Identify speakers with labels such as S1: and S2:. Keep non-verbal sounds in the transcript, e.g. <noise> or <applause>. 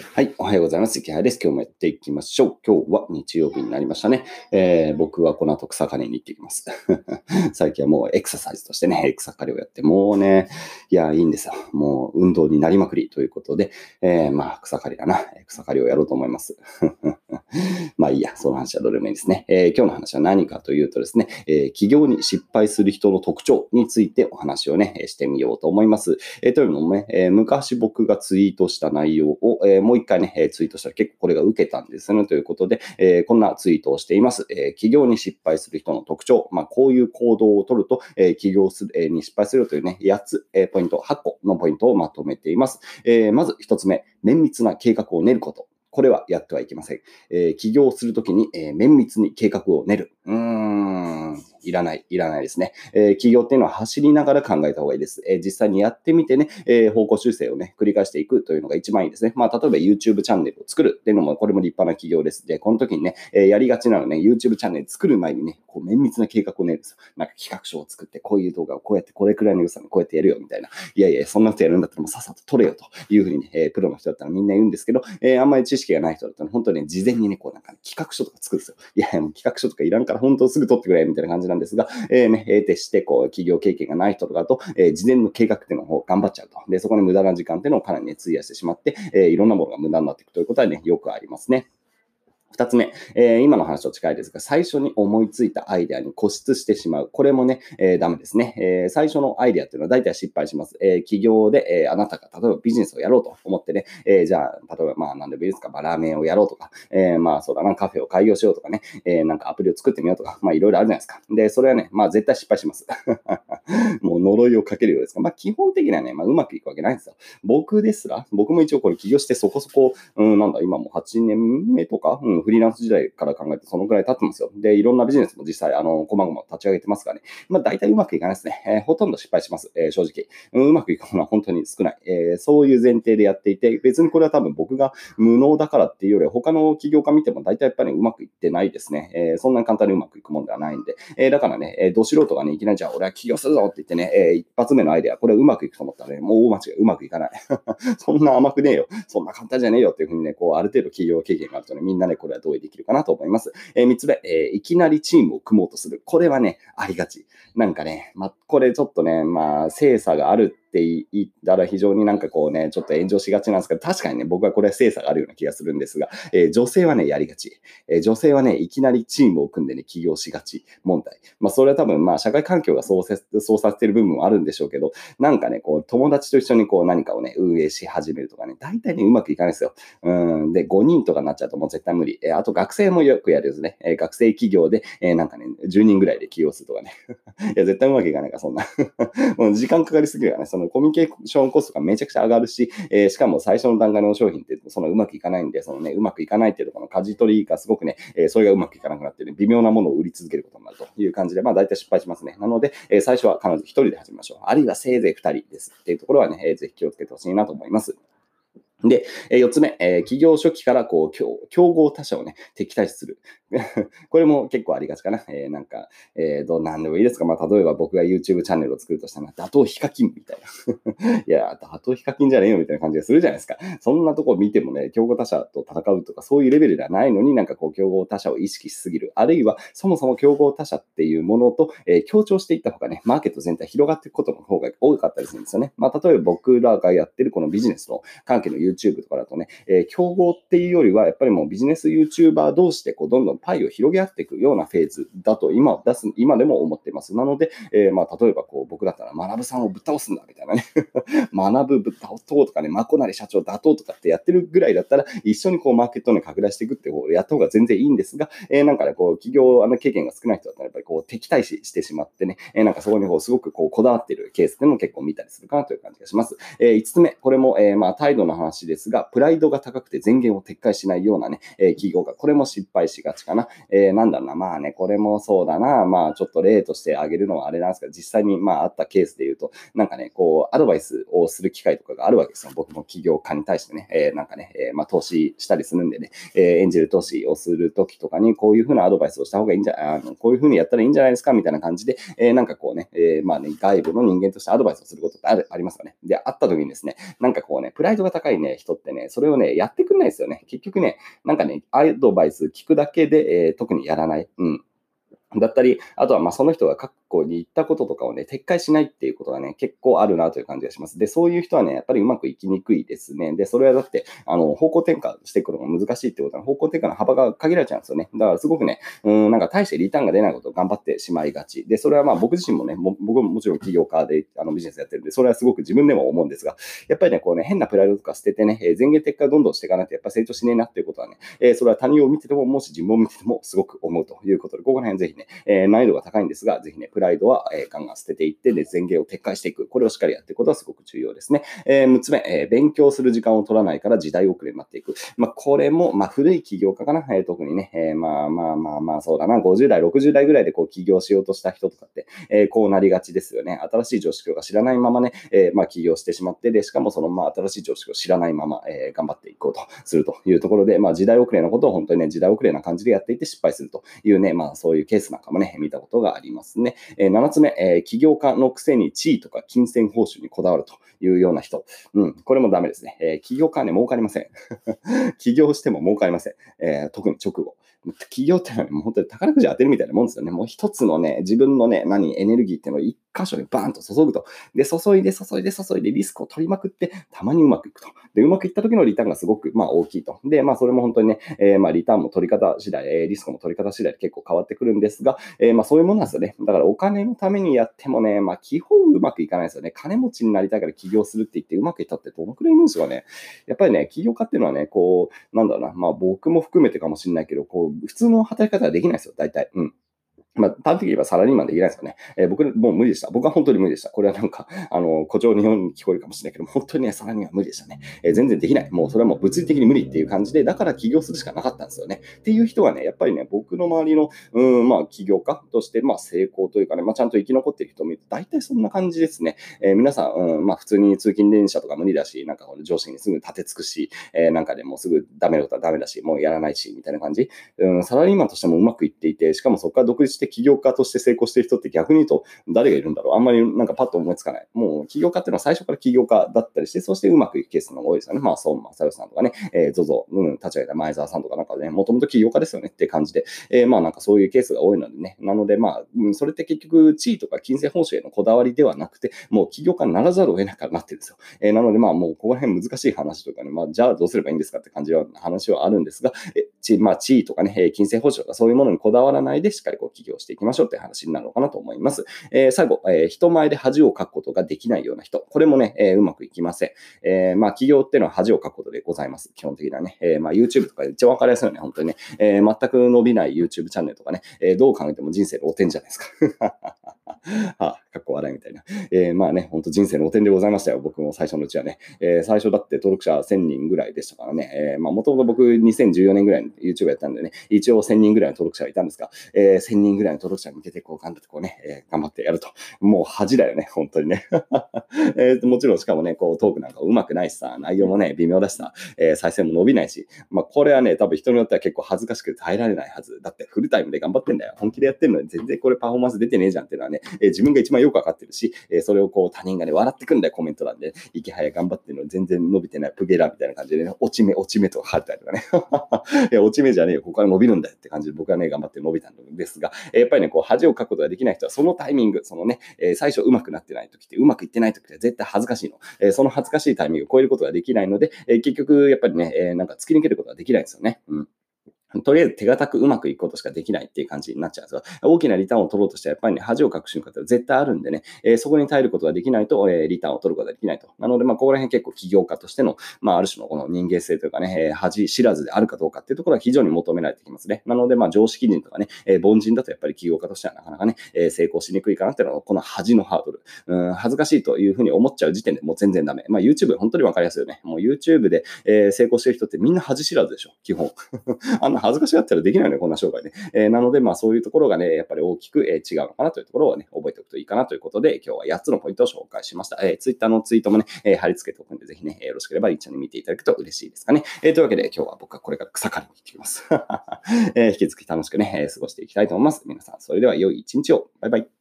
S1: はい。おはようございます。池原です。今日もやっていきましょう。今日は日曜日になりましたね。えー、僕はこの後草刈りに行ってきます。<laughs> 最近はもうエクササイズとしてね、草刈りをやって、もうね、いや、いいんですよ。もう運動になりまくりということで、えー、まあ、草刈りだな。草刈りをやろうと思います。<laughs> まあいいや、その話はどれもいいですね。えー、今日の話は何かというとですね、えー、起業に失敗する人の特徴についてお話をね、してみようと思います。えー、というのもね、え昔僕がツイートした内容を、えもう一回ね、ツイートしたら結構これが受けたんですね。ということで、えこんなツイートをしています。え起業に失敗する人の特徴。まあ、こういう行動を取ると、え起業する、えに失敗するというね、8つ、えポイント、8個のポイントをまとめています。えまず1つ目、綿密な計画を練ること。これはやってはいけません。えー、起業するときに、えー、綿密に計画を練る。うーん。いらない、いらないですね。えー、企業っていうのは走りながら考えた方がいいです。えー、実際にやってみてね、えー、方向修正をね、繰り返していくというのが一番いいですね。まあ、例えば YouTube チャンネルを作るっていうのも、これも立派な企業です。で、この時にね、えやりがちなのね、YouTube チャンネル作る前にね、こう綿密な計画を練る。なんか企画書を作って、こういう動画をこうやって、これくらいの予算でこうやってやるよ、みたいな。いやいや、そんなことやるんだったらもうさっさと撮れよというふうにね、えプロの人だったらみんな言うんですけど、えあんまり知識がない人だったら本当にね、事前にね、こうなんか、ね、企画書とか作るんですよ。いやいや、もう企画書とかいらんから本当すぐ撮ってくれ、みたいな感じなんでですが、えー、ね、えーてして、こう、企業経験がない人とかと、えー、事前の計画っていうのを頑張っちゃうと。で、そこに無駄な時間っていうのをかなりね、費やしてしまって、えー、いろんなものが無駄になっていくということはね、よくありますね。二つ目、えー、今の話と近いですが、最初に思いついたアイデアに固執してしまう。これもね、えー、ダメですね。えー、最初のアイデアっていうのは大体失敗します。えー、企業で、え、あなたが例えばビジネスをやろうと思ってね、え、じゃあ、例えばまあ何でもいいですか、まあ、ラーメンをやろうとか、え、まあそうだな、カフェを開業しようとかね、え、なんかアプリを作ってみようとか、まあいろいろあるじゃないですか。で、それはね、まあ絶対失敗します。<laughs> もう呪いをかけるようですが、まあ基本的にはね、まあうまくいくわけないんですよ。僕ですら、僕も一応これ起業してそこそこ、うん、なんだ、今もう8年目とか、うん、フリーランス時代から考えてそのくらい経ってますよ。で、いろんなビジネスも実際、あの、こまごま立ち上げてますからね。まあ、大体うまくいかないですね。えー、ほとんど失敗します。えー、正直、う。まくいくものは本当に少ない。えー、そういう前提でやっていて、別にこれは多分僕が無能だからっていうよりは、他の起業家見ても大体やっぱりうまくいってないですね。えー、そんなに簡単にうまくいくもんではないんで。えー、だからね、えー、ど素人がね、いきなりじゃあ俺は起業するぞって言ってね、えー、一発目のアイデア、これうまくいくと思ったらね、もう大間違い、うまくいかない。<laughs> そんな甘くねえよ。そんな簡単じゃねえよっていうふうにね、こう、ある程度企業経験があるとね、みんなね、これこれは同意できるかなと思います。えー、三つ目、えー、いきなりチームを組もうとする。これはね、ありがち。なんかね、まこれちょっとね、まあ、精査があるって言ったら非常になんかこうね、ちょっと炎上しがちなんですけど、確かにね、僕はこれは精査があるような気がするんですが、えー、女性はね、やりがち。えー、女性はね、いきなりチームを組んでね、起業しがち問題。まあ、それは多分、まあ、社会環境がそうせそうさせてる部分もあるんでしょうけど、なんかね、こう、友達と一緒にこう、何かをね、運営し始めるとかね、大体ね、うまくいかないですよ。うん。で、5人とかになっちゃうともう絶対無理。えー、あと学生もよくやるですね。え学生企業で、えなんかね、10人ぐらいで起業するとかね。<laughs> いや、絶対うまくいかないから、そんな。<laughs> もう時間かかりすぎるからね、そのコミュニケーションコストがめちゃくちゃ上がるし、えー、しかも最初の段階の商品ってそのうまくいかないんで、そのね、うまくいかないっていうところの舵取りがすごくね、えー、それがうまくいかなくなってね、微妙なものを売り続けることになるという感じで、まあ大体失敗しますね。なので、えー、最初は必ず1人で始めましょう。あるいはせいぜい2人ですっていうところはね、えー、ぜひ気をつけてほしいなと思います。で、4つ目、え企業初期からこう競合他社をね、敵対する。<laughs> これも結構ありがちかな。えー、なんか、えー、どうなんでもいいですか。まあ、例えば僕が YouTube チャンネルを作るとしたら、打倒ヒカキンみたいな。<laughs> いや、打倒ヒカキンじゃねえよみたいな感じがするじゃないですか。そんなとこ見てもね、競合他社と戦うとか、そういうレベルではないのになんかこう、競合他社を意識しすぎる。あるいは、そもそも競合他社っていうものと、えー、強調していった方がね、マーケット全体広がっていくことの方が多かったりするんですよね。まあ、例えば僕らがやってるこのビジネスの関係の YouTube とかだとね、えー、競合っていうよりは、やっぱりもうビジネス YouTuber 同士でこう、どんどんパイを広げ合っていくようなフェーズだと今出す、今でも思っています。なので、えー、まあ、例えばこう、僕だったら学さんをぶっ倒すんだみたいなね <laughs> 学ぶぶっ倒そうとかね、まこなり社長打倒とかってやってるぐらいだったら、一緒にこう、マーケットに拡大していくってこうやった方が全然いいんですが、えー、なんかね、こう、企業、あの、経験が少ない人だったら、やっぱりこう、敵対視してしまってね、えー、なんかそこにこう、すごくこう、こだわってるケースでも結構見たりするかなという感じがします。えー、5つ目、これも、えー、まあ、態度の話ですが、プライドが高くて前言を撤回しないようなね、えー、企業が、これも失敗しがちかな。えー、なんだろうな、まあね、これもそうだな。まあ、ちょっと例として挙げるのはあれなんですけど、実際にまあ、あったケースで言うと、なんかね、こう、アドバイスをする機会とかがあるわけですよ。僕も起業家に対してね、えー、なんかね、えー、まあ、投資したりするんでね、えー、エンジェル投資をするときとかに、こういうふうなアドバイスをした方がいいんじゃ、あのこういうふうにやったらいいんじゃないですかみたいな感じで、えー、なんかこうね、えー、まあね、外部の人間としてアドバイスをすることってありますよね。で、あった時にですね、なんかこうね、プライドが高いね、ね、人ってね、それをね、やってくんないですよね。結局ね、なんかね、アドバイス聞くだけで、えー、特にやらない。うん。だったり、あとはまあその人が過去に言ったこととかをね、撤回しないっていうことがね、結構あるなという感じがします。で、そういう人はね、やっぱりうまくいきにくいですね。で、それはだって、あの、方向転換していくのが難しいってことは、方向転換の幅が限られちゃうんですよね。だからすごくね、うん、なんか大してリターンが出ないことを頑張ってしまいがち。で、それはまあ僕自身もね、僕ももちろん起業家であのビジネスやってるんで、それはすごく自分でも思うんですが、やっぱりね、こうね、変なプライドとか捨ててね、え前言撤回どんどんしていかないとやっぱ成長しねえなっていうことはね、え、それは他人を見てても、もし自分を見ててもすごく思うということで、ここら辺ぜひね、え、難易度が高いんですが、ぜひね、プライドは、えー、ガンガン捨てていって、ね、前言を撤回していく。これをしっかりやっていくことはすごく重要ですね。えー、6つ目、えー、勉強する時間を取らないから時代遅れになっていく。まあ、これも、まあ、古い起業家かな？えー、特にね、えー、まあまあまあまあ、そうだな。50代、60代ぐらいでこう起業しようとした人とかって、えー、こうなりがちですよね。新しい常識を知らないままね、えー、まあ起業してしまって、で、しかもそのまあ新しい常識を知らないまま、えー、頑張っていこうとするというところで、まあ時代遅れのことを本当にね、時代遅れな感じでやっていって失敗するというね、まあそういうケースなんかもね、見たことがありますね。えー、7つ目、えー、起業家のくせに地位とか金銭報酬にこだわるというような人。うん、これもダメですね。えー、起業家はね、儲かりません。<laughs> 起業しても儲かりません。えー、特に直後。企業ってのは、もう本当に宝くじ当てるみたいなもんですよね。もう一つのね、自分のね、何、エネルギーっていうのを一箇所にバーンと注ぐと。で、注いで注いで注いでリスクを取りまくって、たまにうまくいくと。で、うまくいった時のリターンがすごく、まあ大きいと。で、まあそれも本当にね、えー、まあリターンも取り方次第、え、リスクも取り方次第で結構変わってくるんですが、えー、まあそういうものなんですよね。だからお金のためにやってもね、まあ基本うまくいかないですよね。金持ちになりたいから起業するって言ってうまくいったってどのくらいいるんですかね。やっぱりね、起業家っていうのはね、こう、なんだろうな、まあ僕も含めてかもしれないけど、こう、普通の働き方はできないですよ、大体。うん。端的に言えばサラリーマンできないですよね。えー、僕、もう無理でした。僕は本当に無理でした。これはなんか、あの、誇張日本に聞こえるかもしれないけど、本当にね、サラリーマンは無理でしたね。えー、全然できない。もうそれはもう物理的に無理っていう感じで、だから起業するしかなかったんですよね。っていう人はね、やっぱりね、僕の周りの、うん、まあ、起業家として、まあ、成功というかね、まあ、ちゃんと生き残っている人を見ると、大体そんな感じですね。えー、皆さん、うん、まあ、普通に通勤電車とか無理だし、なんか上司にすぐ立てつくし、えー、なんかでもうすぐダメなことはダメだし、もうやらないし、みたいな感じ。うん、サラリーマンとしてもうまくいっていて、しかもそこから独立して起業家として成功してる人って逆に言うと誰がいるんだろうあんまりなんかパッと思いつかない。もう起業家っていうのは最初から起業家だったりして、そしてうまくいくケースの方が多いですよね。まあ、孫正義さんとかね、えー、ZOZO、うん、立ち上げた前澤さんとかなんかね、もともと起業家ですよねって感じで、えー、まあなんかそういうケースが多いのでね。なのでまあ、うん、それって結局地位とか金銭報酬へのこだわりではなくて、もう起業家にならざるを得なくなってるんですよ。えー、なのでまあもうここら辺難しい話とかね、まあじゃあどうすればいいんですかって感じは話はあるんですが、えちまあ地位とかね、金銭報酬とかそういうものにこだわらないでしっかりこう起業していきましょうって話になるのかなと思います。えー、最後、えー、人前で恥をかくことができないような人。これもね、えー、うまくいきません。えまあ、企業っていうのは恥をかくことでございます。基本的にはね。えまあ、YouTube とか一番わかりやすいよね、本当にね。え全く伸びない YouTube チャンネルとかね、えどう考えても人生の汚点じゃないですか。は <laughs> あ、かっこ笑いみたいな。えー、まあね、ほんと人生の汚点でございましたよ。僕も最初のうちはね。えー、最初だって登録者1000人ぐらいでしたからね。えー、まあもともと僕2014年ぐらいに YouTube やったんでね、一応1000人ぐらいの登録者はいたんですが、えー、1000人ぐらいの登録者に向けてこう頑張ってこうね、えー、頑張ってやると。もう恥だよね、本当にね。<laughs> えー、もちろんしかもね、こうトークなんかうまくないしさ、内容もね、微妙だしさ、えー、再生も伸びないし、まあこれはね、多分人によっては結構恥ずかしくて耐えられないはず。だってフルタイムで頑張ってんだよ。本気でやってるのに全然これパフォーマンス出てねえじゃんっていうのはね、え、自分が一番よくわかってるし、えそれをこう他人がね、笑ってくんだよ、コメント欄で。池早頑張ってるの全然伸びてない、プゲラみたいな感じでね、落ち目、落ち目とか貼ったりとかね。<laughs> いや、落ち目じゃねえよ、ここから伸びるんだよって感じで僕はね、頑張って伸びたんですが、やっぱりね、こう恥をかくことができない人はそのタイミング、そのね、え最初うまくなってない時って、うまくいってない時って絶対恥ずかしいの。えその恥ずかしいタイミングを超えることができないので、え結局やっぱりね、えなんか突き抜けることができないんですよね。うん。とりあえず手堅くうまくいくことしかできないっていう感じになっちゃうんですよ。大きなリターンを取ろうとしてはやっぱりね、恥をかく瞬間って絶対あるんでね、えー、そこに耐えることができないと、えー、リターンを取ることができないと。なので、まあ、ここら辺結構起業家としての、まあ、ある種のこの人間性というかね、えー、恥知らずであるかどうかっていうところは非常に求められてきますね。なので、まあ、常識人とかね、えー、凡人だとやっぱり起業家としてはなかなかね、えー、成功しにくいかなっていうのは、この恥のハードル。うん、恥ずかしいというふうに思っちゃう時点でもう全然ダメ。まあ、YouTube 本当にわかりやすいよね。もう YouTube で、えー、成功してる人ってみんな恥知らずでしょ、基本。あんな恥ずかしがったらできないよね、こんな商売ね。え、なので、まあそういうところがね、やっぱり大きく、え違うのかなというところをね、覚えておくといいかなということで、今日は8つのポイントを紹介しました。えー、Twitter のツイートもね、え、貼り付けておくんで、ぜひね、よろしければ一緒に見ていただくと嬉しいですかね。え、というわけで、今日は僕はこれから草刈りに行ってきます。<laughs> え、引き続き楽しくね、え、過ごしていきたいと思います。皆さん、それでは良い一日を。バイバイ。